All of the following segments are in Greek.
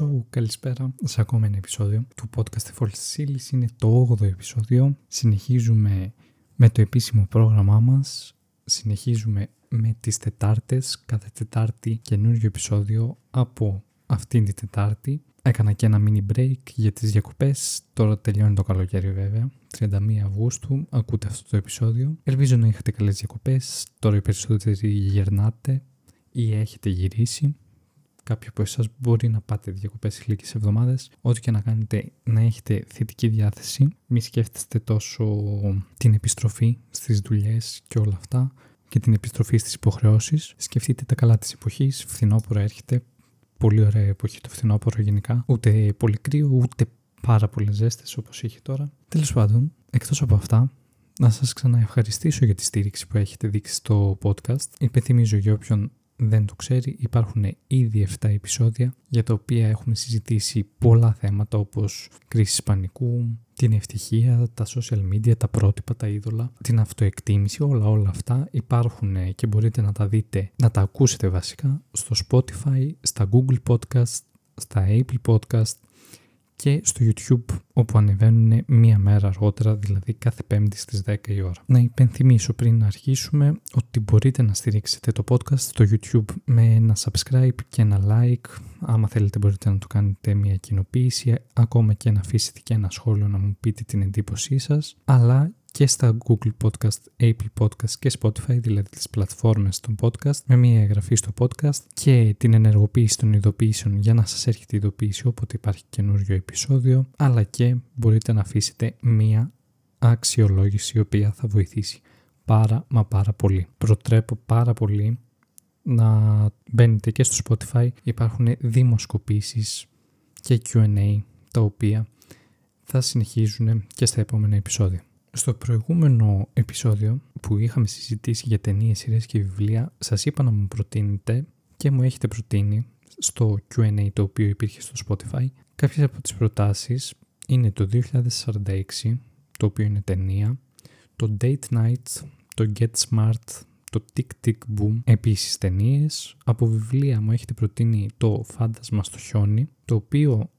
So, καλησπέρα σε ακόμα ένα επεισόδιο του podcast False Series. Είναι το 8ο επεισόδιο. Συνεχίζουμε με το επίσημο πρόγραμμά μας. Συνεχίζουμε με τις Τετάρτες. Κάθε Τετάρτη καινούριο επεισόδιο από αυτήν την Τετάρτη. Έκανα και ένα mini break για τις διακοπές. Τώρα τελειώνει το καλοκαίρι βέβαια. 31 Αυγούστου ακούτε αυτό το επεισόδιο. Ελπίζω να είχατε καλές διακοπές. Τώρα οι περισσότεροι γερνάτε ή έχετε γυρίσει. Κάποιοι από εσάς μπορεί να πάτε διακοπές σε λίγες εβδομάδες. Ό,τι και να κάνετε, να έχετε θετική διάθεση. Μη σκέφτεστε τόσο την επιστροφή στις δουλειές και όλα αυτά και την επιστροφή στις υποχρεώσεις. Σκεφτείτε τα καλά της εποχής. Φθινόπωρο έρχεται. Πολύ ωραία εποχή το φθινόπωρο γενικά. Ούτε πολύ κρύο, ούτε πάρα πολλέ ζέστες όπως έχει τώρα. Τέλος πάντων, εκτός από αυτά, να σας ξαναευχαριστήσω για τη στήριξη που έχετε δείξει στο podcast. Υπενθυμίζω για όποιον δεν το ξέρει, υπάρχουν ήδη 7 επεισόδια για τα οποία έχουμε συζητήσει πολλά θέματα όπως κρίση πανικού, την ευτυχία, τα social media, τα πρότυπα, τα είδωλα, την αυτοεκτίμηση, όλα όλα αυτά υπάρχουν και μπορείτε να τα δείτε, να τα ακούσετε βασικά στο Spotify, στα Google Podcast, στα Apple Podcast και στο YouTube όπου ανεβαίνουν μία μέρα αργότερα, δηλαδή κάθε πέμπτη στις 10 η ώρα. Να υπενθυμίσω πριν να αρχίσουμε ότι μπορείτε να στηρίξετε το podcast στο YouTube με ένα subscribe και ένα like. Άμα θέλετε μπορείτε να το κάνετε μία κοινοποίηση, ακόμα και να αφήσετε και ένα σχόλιο να μου πείτε την εντύπωσή σας, αλλά και στα Google Podcast, Apple Podcast και Spotify, δηλαδή τις πλατφόρμες των podcast, με μία εγγραφή στο podcast και την ενεργοποίηση των ειδοποιήσεων για να σας έρχεται η ειδοποίηση όποτε υπάρχει καινούριο επεισόδιο, αλλά και μπορείτε να αφήσετε μία αξιολόγηση η οποία θα βοηθήσει πάρα μα πάρα πολύ. Προτρέπω πάρα πολύ να μπαίνετε και στο Spotify, υπάρχουν δημοσκοπήσεις και Q&A τα οποία θα συνεχίζουν και στα επόμενα επεισόδια. Στο προηγούμενο επεισόδιο που είχαμε συζητήσει για ταινίες, σειρές και βιβλία, σας είπα να μου προτείνετε και μου έχετε προτείνει στο QA το οποίο υπήρχε στο Spotify. Κάποιες από τις προτάσεις είναι το 2046, το οποίο είναι ταινία, το Date Night, το Get Smart, το Tick Tick Boom, επίσης ταινίες. Από βιβλία μου έχετε προτείνει το Φάντασμα στο χιόνι, το οποίο,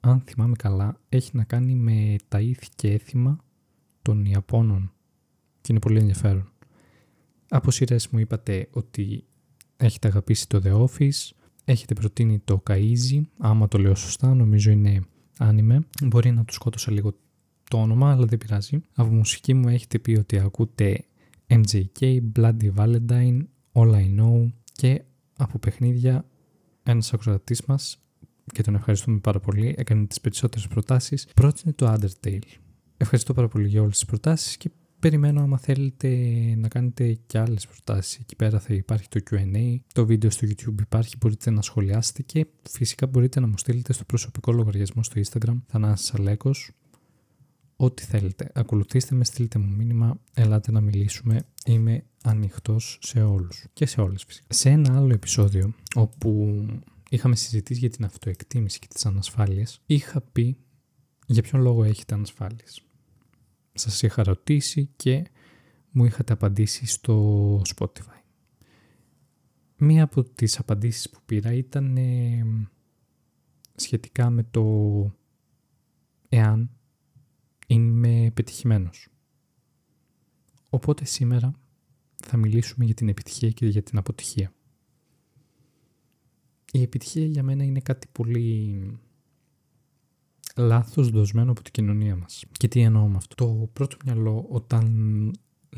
αν θυμάμαι καλά, έχει να κάνει με τα ήθη και έθιμα των Ιαπώνων και είναι πολύ ενδιαφέρον. Από σειρές μου είπατε ότι έχετε αγαπήσει το The Office, έχετε προτείνει το Kaizi, άμα το λέω σωστά, νομίζω είναι άνιμε. Μπορεί να του σκότωσα λίγο το όνομα, αλλά δεν πειράζει. Από μουσική μου έχετε πει ότι ακούτε MJK, Bloody Valentine, All I Know και από παιχνίδια ένας ακροατής μας και τον ευχαριστούμε πάρα πολύ, έκανε τις περισσότερες προτάσεις, πρότεινε το Undertale. Ευχαριστώ πάρα πολύ για όλες τις προτάσεις και περιμένω άμα θέλετε να κάνετε και άλλες προτάσεις. Εκεί πέρα θα υπάρχει το Q&A, το βίντεο στο YouTube υπάρχει, μπορείτε να σχολιάσετε και φυσικά μπορείτε να μου στείλετε στο προσωπικό λογαριασμό στο Instagram, Θανάσης Αλέκος, ό,τι θέλετε. Ακολουθήστε με, στείλτε μου μήνυμα, ελάτε να μιλήσουμε. Είμαι ανοιχτός σε όλους και σε όλες φυσικά. Σε ένα άλλο επεισόδιο όπου είχαμε συζητήσει για την αυτοεκτίμηση και τις ανασφάλειες, είχα πει για ποιον λόγο έχετε ανασφάλειες σας είχα ρωτήσει και μου είχατε απαντήσει στο Spotify. Μία από τις απαντήσεις που πήρα ήταν ε, σχετικά με το εάν είμαι πετυχημένος. Οπότε σήμερα θα μιλήσουμε για την επιτυχία και για την αποτυχία. Η επιτυχία για μένα είναι κάτι πολύ λάθος δοσμένο από την κοινωνία μας. Και τι εννοώ με αυτό. Το πρώτο μυαλό όταν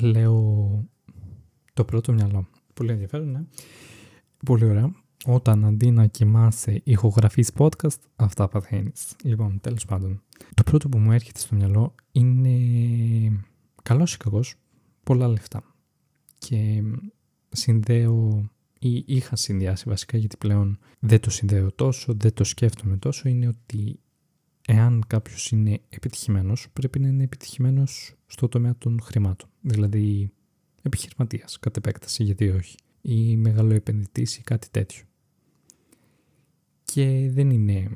λέω το πρώτο μυαλό. Πολύ ενδιαφέρον, ναι. Πολύ ωραία. Όταν αντί να κοιμάσαι ηχογραφείς podcast, αυτά παθαίνεις. Λοιπόν, τέλος πάντων. Το πρώτο που μου έρχεται στο μυαλό είναι καλός ή κακός, πολλά λεφτά. Και συνδέω ή είχα συνδυάσει βασικά γιατί πλέον δεν το συνδέω τόσο, δεν το σκέφτομαι τόσο, είναι ότι εάν κάποιος είναι επιτυχημένος, πρέπει να είναι επιτυχημένος στο τομέα των χρημάτων. Δηλαδή, επιχειρηματίας κατ' επέκταση, γιατί όχι. Ή μεγάλο επενδυτή ή κάτι τέτοιο. Και δεν είναι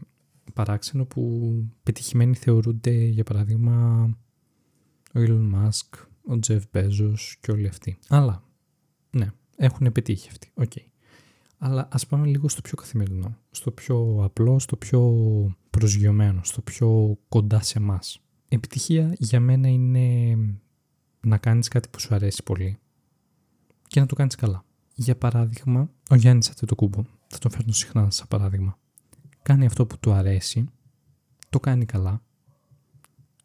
παράξενο που πετυχημένοι θεωρούνται, για παράδειγμα, ο Elon Musk, ο Jeff Bezos και όλοι αυτοί. Αλλά, ναι, έχουν πετύχει αυτοί. Okay. Αλλά ας πάμε λίγο στο πιο καθημερινό, στο πιο απλό, στο πιο προσγειωμένο, στο πιο κοντά σε εμάς. Επιτυχία για μένα είναι να κάνεις κάτι που σου αρέσει πολύ και να το κάνεις καλά. Για παράδειγμα, ο Γιάννης κούμπο, θα τον φέρνω συχνά σαν παράδειγμα. Κάνει αυτό που του αρέσει, το κάνει καλά,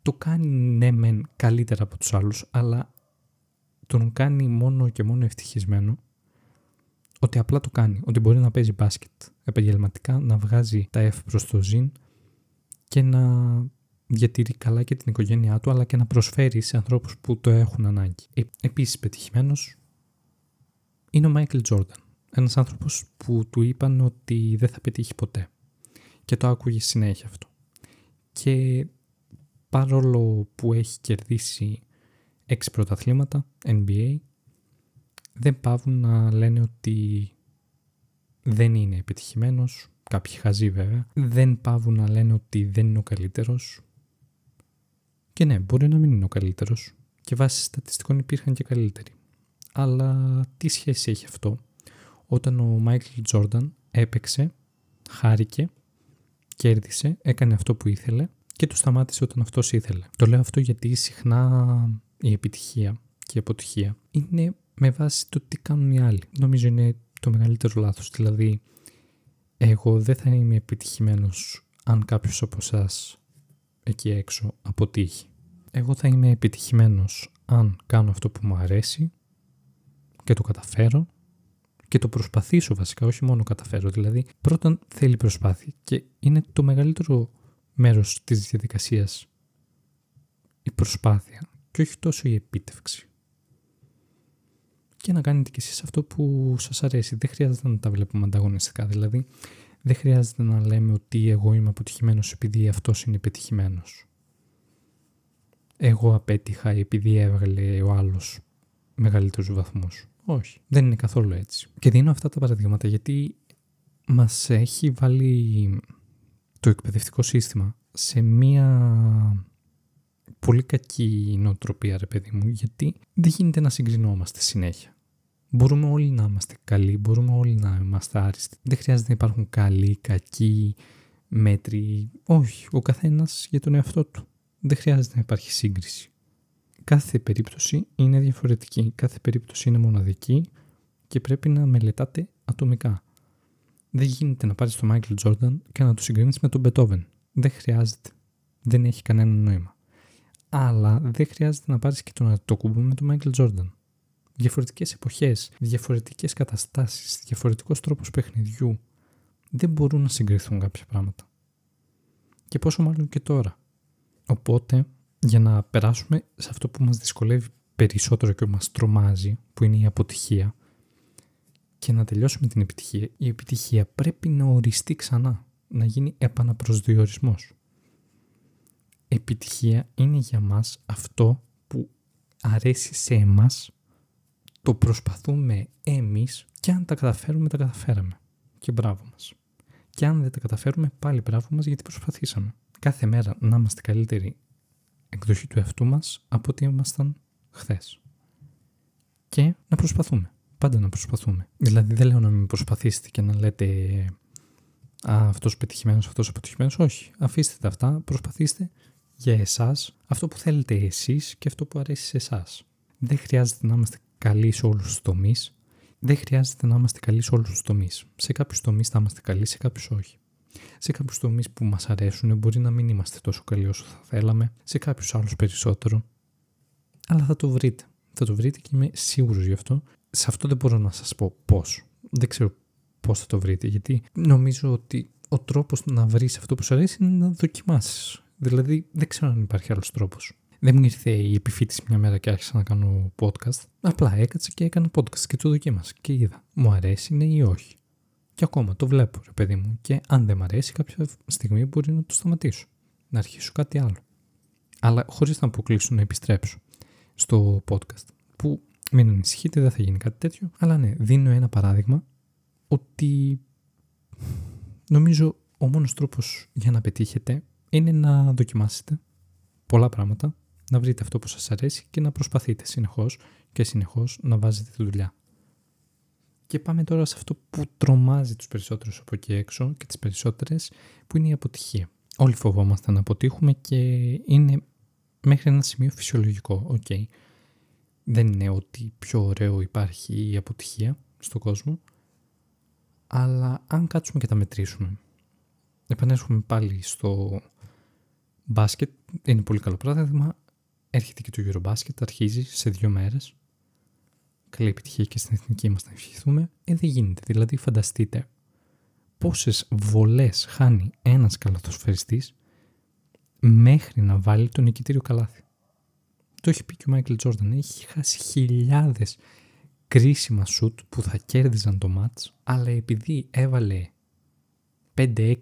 το κάνει ναι μεν καλύτερα από τους άλλους, αλλά τον κάνει μόνο και μόνο ευτυχισμένο ότι απλά το κάνει, ότι μπορεί να παίζει μπάσκετ επαγγελματικά, να βγάζει τα F προς το ζήν και να διατηρεί καλά και την οικογένειά του, αλλά και να προσφέρει σε ανθρώπους που το έχουν ανάγκη. Ε, επίσης πετυχημένος είναι ο Μάικλ Τζόρνταν. Ένας άνθρωπος που του είπαν ότι δεν θα πετύχει ποτέ. Και το άκουγε συνέχεια αυτό. Και παρόλο που έχει κερδίσει έξι πρωταθλήματα NBA, δεν πάβουν να λένε ότι δεν είναι επιτυχημένος, κάποιοι χαζοί βέβαια, δεν πάβουν να λένε ότι δεν είναι ο καλύτερος. Και ναι, μπορεί να μην είναι ο καλύτερος και βάσει στατιστικών υπήρχαν και καλύτεροι. Αλλά τι σχέση έχει αυτό όταν ο Μάικλ Τζόρνταν έπαιξε, χάρηκε, κέρδισε, έκανε αυτό που ήθελε και του σταμάτησε όταν αυτός ήθελε. Το λέω αυτό γιατί συχνά η επιτυχία και η αποτυχία είναι με βάση το τι κάνουν οι άλλοι. Νομίζω είναι το μεγαλύτερο λάθος. Δηλαδή, εγώ δεν θα είμαι επιτυχημένος αν κάποιος από εσάς εκεί έξω αποτύχει. Εγώ θα είμαι επιτυχημένος αν κάνω αυτό που μου αρέσει και το καταφέρω και το προσπαθήσω βασικά, όχι μόνο καταφέρω. Δηλαδή, πρώτον θέλει προσπάθεια και είναι το μεγαλύτερο μέρος της διαδικασίας η προσπάθεια και όχι τόσο η επίτευξη. Και να κάνετε κι εσείς αυτό που σας αρέσει. Δεν χρειάζεται να τα βλέπουμε ανταγωνιστικά. Δηλαδή, δεν χρειάζεται να λέμε ότι εγώ είμαι αποτυχημένος επειδή αυτός είναι πετυχημένος. Εγώ απέτυχα επειδή έβγαλε ο άλλος μεγαλύτερους βαθμούς. Όχι, δεν είναι καθόλου έτσι. Και δίνω αυτά τα παραδείγματα γιατί μας έχει βάλει το εκπαιδευτικό σύστημα σε μία πολύ κακή νοοτροπία ρε παιδί μου γιατί δεν γίνεται να συγκρινόμαστε συνέχεια. Μπορούμε όλοι να είμαστε καλοί, μπορούμε όλοι να είμαστε άριστοι. Δεν χρειάζεται να υπάρχουν καλοί, κακοί, μέτροι. Όχι, ο καθένας για τον εαυτό του. Δεν χρειάζεται να υπάρχει σύγκριση. Κάθε περίπτωση είναι διαφορετική, κάθε περίπτωση είναι μοναδική και πρέπει να μελετάτε ατομικά. Δεν γίνεται να πάρεις τον Μάικλ Τζόρνταν και να το συγκρίνεις με τον Μπετόβεν. Δεν χρειάζεται. Δεν έχει κανένα νόημα. Αλλά δεν χρειάζεται να πάρεις και τον Αττοκούμπο με τον Μάικλ Τζόρνταν. Διαφορετικές εποχές, διαφορετικές καταστάσεις, διαφορετικός τρόπος παιχνιδιού. Δεν μπορούν να συγκριθούν κάποια πράγματα. Και πόσο μάλλον και τώρα. Οπότε, για να περάσουμε σε αυτό που μας δυσκολεύει περισσότερο και μας τρομάζει, που είναι η αποτυχία, και να τελειώσουμε την επιτυχία, η επιτυχία πρέπει να οριστεί ξανά, να γίνει επαναπροσδιορισμός. Επιτυχία είναι για μας αυτό που αρέσει σε εμάς, το προσπαθούμε εμείς και αν τα καταφέρουμε, τα καταφέραμε. Και μπράβο μας. Και αν δεν τα καταφέρουμε, πάλι μπράβο μας γιατί προσπαθήσαμε. Κάθε μέρα να είμαστε καλύτεροι εκδοχή του εαυτού μας από ότι ήμασταν χθες. Και να προσπαθούμε πάντα να προσπαθούμε. Δηλαδή δεν λέω να μην προσπαθήσετε και να λέτε Α, αυτός πετυχημένος, αυτός αποτυχημένος. Όχι. Αφήστε τα αυτά, προσπαθήστε για εσάς αυτό που θέλετε εσείς και αυτό που αρέσει σε εσάς. Δεν χρειάζεται να είμαστε καλοί σε όλους τους τομείς. Δεν χρειάζεται να είμαστε καλοί σε όλους τους τομείς. Σε κάποιους τομείς θα είμαστε καλοί, σε κάποιους όχι. Σε κάποιους τομείς που μας αρέσουν μπορεί να μην είμαστε τόσο καλοί όσο θα θέλαμε, σε κάποιους άλλους περισσότερο. Αλλά θα το βρείτε. Θα το βρείτε και είμαι σίγουρος γι' αυτό σε αυτό δεν μπορώ να σας πω πώς. Δεν ξέρω πώς θα το βρείτε, γιατί νομίζω ότι ο τρόπος να βρεις αυτό που σου αρέσει είναι να δοκιμάσεις. Δηλαδή δεν ξέρω αν υπάρχει άλλος τρόπος. Δεν μου ήρθε η επιφύτηση μια μέρα και άρχισα να κάνω podcast. Απλά έκατσα και έκανα podcast και το δοκίμασα και είδα. Μου αρέσει ναι ή όχι. Και ακόμα το βλέπω ρε παιδί μου και αν δεν μου αρέσει κάποια στιγμή μπορεί να το σταματήσω. Να αρχίσω κάτι άλλο. Αλλά χωρίς να αποκλείσω να επιστρέψω στο podcast. Που μην ανησυχείτε, δεν θα γίνει κάτι τέτοιο. Αλλά ναι, δίνω ένα παράδειγμα ότι νομίζω ο μόνος τρόπος για να πετύχετε είναι να δοκιμάσετε πολλά πράγματα, να βρείτε αυτό που σας αρέσει και να προσπαθείτε συνεχώς και συνεχώς να βάζετε τη δουλειά. Και πάμε τώρα σε αυτό που τρομάζει τους περισσότερους από εκεί έξω και τις περισσότερες, που είναι η αποτυχία. Όλοι φοβόμαστε να αποτύχουμε και είναι μέχρι ένα σημείο φυσιολογικό. OK. Okay. Δεν είναι ότι πιο ωραίο υπάρχει η αποτυχία στον κόσμο, αλλά αν κάτσουμε και τα μετρήσουμε, επανέρχομαι πάλι στο μπάσκετ, είναι πολύ καλό παράδειγμα, έρχεται και το Eurobasket, αρχίζει σε δύο μέρες, καλή επιτυχία και στην εθνική μας να ευχηθούμε, ε, δεν γίνεται. Δηλαδή φανταστείτε πόσες βολές χάνει ένας καλαθοσφαιριστής μέχρι να βάλει το νικητήριο καλάθι. Το έχει πει και ο Μάικλ Τζόρνταν. Έχει χάσει χιλιάδες κρίσιμα σουτ που θα κέρδιζαν το μάτς, αλλά επειδή έβαλε 5-6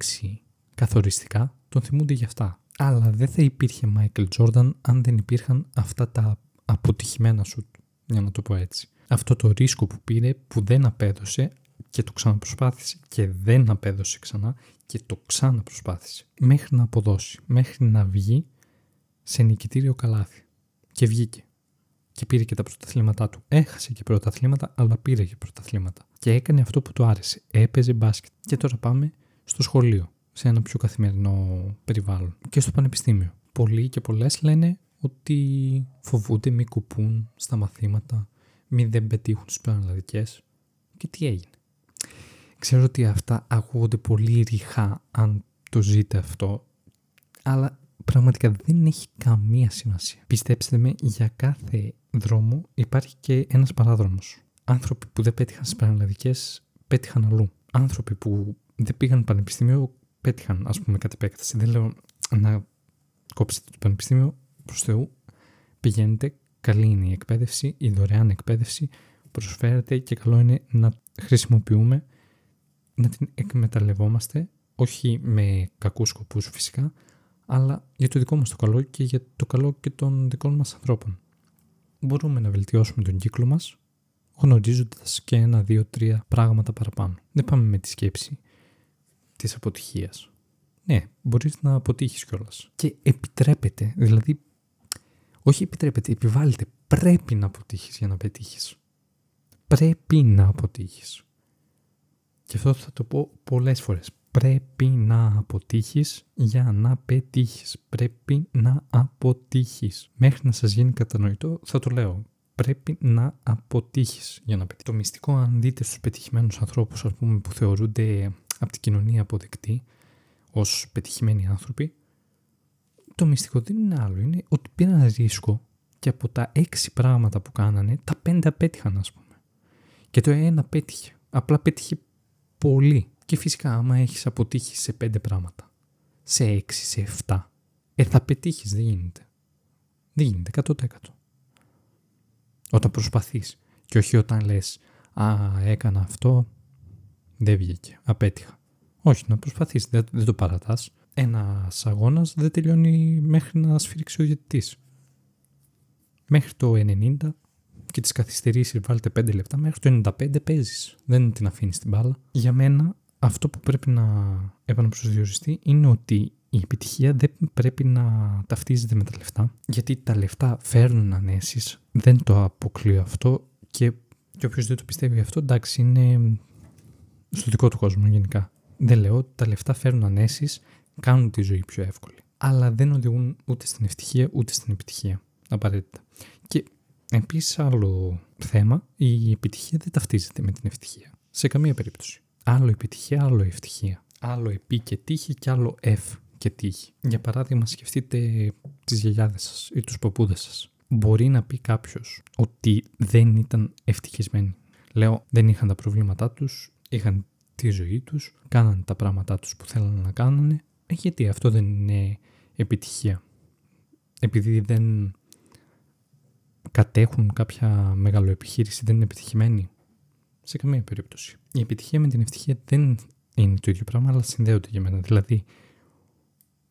καθοριστικά, τον θυμούνται γι' αυτά. Αλλά δεν θα υπήρχε Μάικλ Τζόρνταν αν δεν υπήρχαν αυτά τα αποτυχημένα σουτ, για να το πω έτσι. Αυτό το ρίσκο που πήρε που δεν απέδωσε και το ξαναπροσπάθησε και δεν απέδωσε ξανά και το ξαναπροσπάθησε μέχρι να αποδώσει, μέχρι να βγει σε νικητήριο καλάθι. Και βγήκε. Και πήρε και τα πρωταθλήματά του. Έχασε και πρωταθλήματα, αλλά πήρε και πρωταθλήματα. Και έκανε αυτό που του άρεσε. Έπαιζε μπάσκετ. Και τώρα πάμε στο σχολείο, σε ένα πιο καθημερινό περιβάλλον. Και στο πανεπιστήμιο. Πολλοί και πολλές λένε ότι φοβούνται μη κουπούν στα μαθήματα, μη δεν πετύχουν τις πανελλαδικές. Και τι έγινε. Ξέρω ότι αυτά ακούγονται πολύ ρηχά αν το ζείτε αυτό, αλλά πραγματικά δεν έχει καμία σημασία. Πιστέψτε με, για κάθε δρόμο υπάρχει και ένας παράδρομος. Άνθρωποι που δεν πέτυχαν στις πανελλαδικές πέτυχαν αλλού. Άνθρωποι που δεν πήγαν πανεπιστήμιο πέτυχαν, ας πούμε, κάτι επέκταση. Δεν λέω να κόψετε το πανεπιστήμιο, προς Θεού, πηγαίνετε, καλή είναι η εκπαίδευση, η δωρεάν εκπαίδευση, προσφέρεται και καλό είναι να χρησιμοποιούμε να την εκμεταλλευόμαστε, όχι με κακούς σκοπούς φυσικά, αλλά για το δικό μας το καλό και για το καλό και των δικών μας ανθρώπων. Μπορούμε να βελτιώσουμε τον κύκλο μας, γνωρίζοντας και ένα, δύο, τρία πράγματα παραπάνω. Δεν πάμε με τη σκέψη της αποτυχίας. Ναι, μπορείς να αποτύχεις κιόλας. Και επιτρέπεται, δηλαδή, όχι επιτρέπεται, επιβάλλεται, πρέπει να αποτύχεις για να πετύχεις. Πρέπει να αποτύχεις. Και αυτό θα το πω πολλές φορές. Πρέπει να αποτύχεις για να πετύχεις. Πρέπει να αποτύχεις. Μέχρι να σας γίνει κατανοητό θα το λέω. Πρέπει να αποτύχεις για να πετύχεις. Το μυστικό αν δείτε στους πετυχημένους ανθρώπους ας πούμε, που θεωρούνται από την κοινωνία αποδεκτοί ως πετυχημένοι άνθρωποι το μυστικό δεν είναι άλλο. Είναι ότι πήραν ρίσκο και από τα έξι πράγματα που κάνανε τα πέντε απέτυχαν ας πούμε. Και το ένα πέτυχε. Απλά πέτυχε πολύ. Και φυσικά άμα έχεις αποτύχει σε πέντε πράγματα, σε έξι, σε εφτά, ε θα πετύχεις, δεν γίνεται. Δεν γίνεται, 100%. Όταν προσπαθείς και όχι όταν λες «Α, έκανα αυτό, δεν βγήκε, απέτυχα». Όχι, να προσπαθείς, δεν, δεν το παρατάς. Ένας αγώνας δεν τελειώνει μέχρι να σφυρίξει ο διαιτητής. Μέχρι το 90 και τις καθυστερήσεις βάλτε 5 λεπτά, μέχρι το 95 παίζεις. Δεν την αφήνεις την μπάλα. Για μένα αυτό που πρέπει να επαναπροσδιοριστεί είναι ότι η επιτυχία δεν πρέπει να ταυτίζεται με τα λεφτά, γιατί τα λεφτά φέρνουν ανέσεις, δεν το αποκλείω αυτό και, και όποιος δεν το πιστεύει αυτό, εντάξει, είναι στο δικό του κόσμο γενικά. Δεν λέω ότι τα λεφτά φέρνουν ανέσεις, κάνουν τη ζωή πιο εύκολη, αλλά δεν οδηγούν ούτε στην ευτυχία ούτε στην επιτυχία, απαραίτητα. Και Επίσης, άλλο θέμα, η επιτυχία δεν ταυτίζεται με την ευτυχία. Σε καμία περίπτωση. Άλλο επιτυχία, άλλο ευτυχία. Άλλο επί και τύχη και άλλο F και τύχη. Για παράδειγμα, σκεφτείτε τις γιαγιάδες σας ή τους παππούδες σας. Μπορεί να πει κάποιος ότι δεν ήταν ευτυχισμένοι. Λέω, δεν είχαν τα προβλήματά τους, είχαν τη ζωή τους, κάναν τα πράγματά τους που θέλανε να κάνουν. Ε, γιατί αυτό δεν είναι επιτυχία. Επειδή δεν κατέχουν κάποια μεγάλο επιχείρηση δεν είναι επιτυχημένοι. Σε καμία περίπτωση. Η επιτυχία με την ευτυχία δεν είναι το ίδιο πράγμα, αλλά συνδέονται για μένα. Δηλαδή,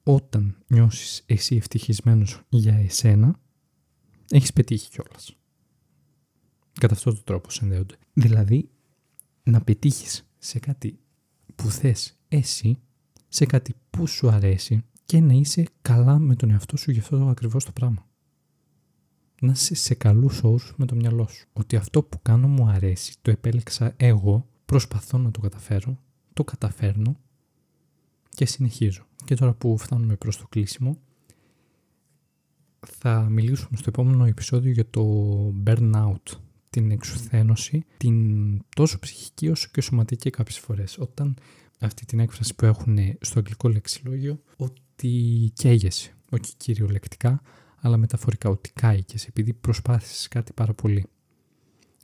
όταν νιώσεις εσύ ευτυχισμένος για εσένα, έχεις πετύχει κιόλας. Κατά αυτόν τον τρόπο συνδέονται. Δηλαδή, να πετύχεις σε κάτι που θες εσύ, σε κάτι που σου αρέσει και να είσαι καλά με τον εαυτό σου για αυτό ακριβώς το πράγμα. να είσαι σε καλούς όρους με το μυαλό σου. Ότι αυτό που κάνω μου αρέσει, το επέλεξα εγώ, προσπαθώ να το καταφέρω, το καταφέρνω και συνεχίζω. Και τώρα που φτάνουμε προς το κλείσιμο, θα μιλήσουμε στο επόμενο επεισόδιο για το burnout, την εξουθένωση, την τόσο ψυχική όσο και σωματική κάποιες φορές. Όταν αυτή την έκφραση που έχουν στο αγγλικό λεξιλόγιο, ότι καίγεσαι, όχι κυριολεκτικά, αλλά μεταφορικά ότι κάηκες επειδή προσπάθησες κάτι πάρα πολύ.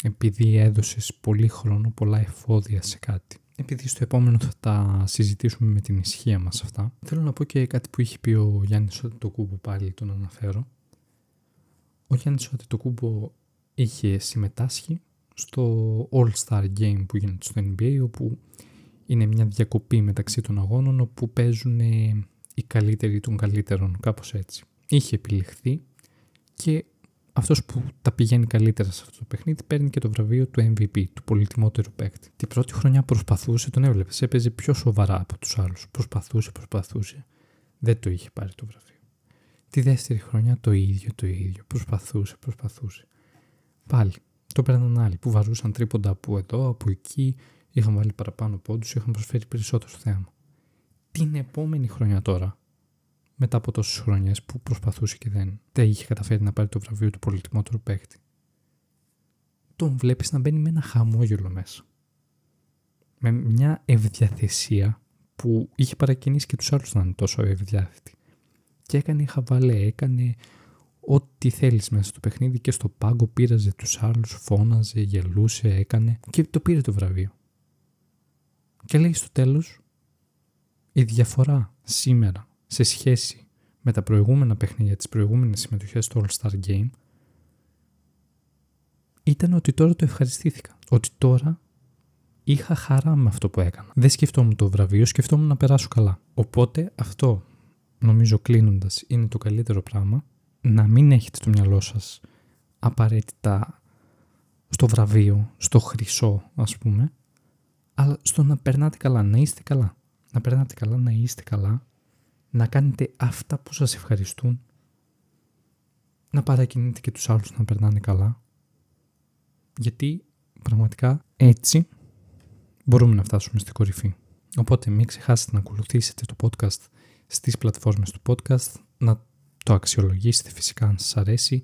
Επειδή έδωσες πολύ χρόνο, πολλά εφόδια σε κάτι. Επειδή στο επόμενο θα τα συζητήσουμε με την ισχύα μας αυτά, θέλω να πω και κάτι που είχε πει ο Γιάννης κούμπο πάλι τον αναφέρω. Ο Γιάννης κούμπο είχε συμμετάσχει στο All-Star Game που γίνεται στο NBA, όπου είναι μια διακοπή μεταξύ των αγώνων, όπου παίζουν οι καλύτεροι των καλύτερων, κάπως έτσι είχε επιλεχθεί και αυτός που τα πηγαίνει καλύτερα σε αυτό το παιχνίδι παίρνει και το βραβείο του MVP, του πολυτιμότερου παίκτη. Την πρώτη χρονιά προσπαθούσε, τον έβλεπες, έπαιζε πιο σοβαρά από τους άλλους. Προσπαθούσε, προσπαθούσε. Δεν το είχε πάρει το βραβείο. Τη δεύτερη χρονιά το ίδιο, το ίδιο. Προσπαθούσε, προσπαθούσε. Πάλι. Το παίρναν άλλοι που βαρούσαν τρίποντα από εδώ, από εκεί, είχαν βάλει παραπάνω πόντους, είχαν προσφέρει περισσότερο θέαμα. Την επόμενη χρονιά τώρα, μετά από τόσες χρονιές που προσπαθούσε και δεν, δεν είχε καταφέρει να πάρει το βραβείο του πολυτιμότερου παίκτη. Τον βλέπεις να μπαίνει με ένα χαμόγελο μέσα. Με μια ευδιαθεσία που είχε παρακινήσει και τους άλλους να είναι τόσο ευδιάθετοι. Και έκανε χαβαλέ, έκανε ό,τι θέλεις μέσα στο παιχνίδι και στο πάγκο πήραζε τους άλλους, φώναζε, γελούσε, έκανε και το πήρε το βραβείο. Και λέει στο τέλος η διαφορά σήμερα σε σχέση με τα προηγούμενα παιχνίδια, τις προηγούμενες συμμετοχές στο All-Star Game, ήταν ότι τώρα το ευχαριστήθηκα. Ότι τώρα είχα χαρά με αυτό που έκανα. Δεν σκεφτόμουν το βραβείο, σκεφτόμουν να περάσω καλά. Οπότε αυτό, νομίζω κλείνοντας, είναι το καλύτερο πράγμα. Να μην έχετε στο μυαλό σας απαραίτητα στο βραβείο, στο χρυσό ας πούμε, αλλά στο να περνάτε καλά, να είστε καλά. Να περνάτε καλά, να είστε καλά να κάνετε αυτά που σας ευχαριστούν, να παρακινείτε και τους άλλους να περνάνε καλά, γιατί πραγματικά έτσι μπορούμε να φτάσουμε στην κορυφή. Οπότε μην ξεχάσετε να ακολουθήσετε το podcast στις πλατφόρμες του podcast, να το αξιολογήσετε φυσικά αν σας αρέσει,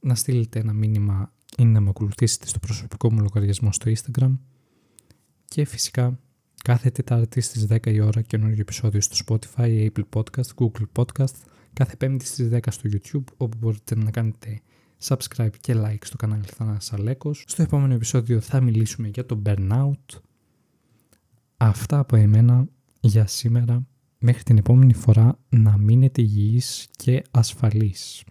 να στείλετε ένα μήνυμα ή να με ακολουθήσετε στο προσωπικό μου λογαριασμό στο Instagram και φυσικά Κάθε Τετάρτη στις 10 η ώρα καινούργιο επεισόδιο στο Spotify, Apple Podcast, Google Podcast, κάθε Πέμπτη στις 10 στο YouTube, όπου μπορείτε να κάνετε subscribe και like στο κανάλι Θανάσης Αλέκος. Στο επόμενο επεισόδιο θα μιλήσουμε για το burnout. Αυτά από εμένα για σήμερα. Μέχρι την επόμενη φορά να μείνετε υγιείς και ασφαλείς.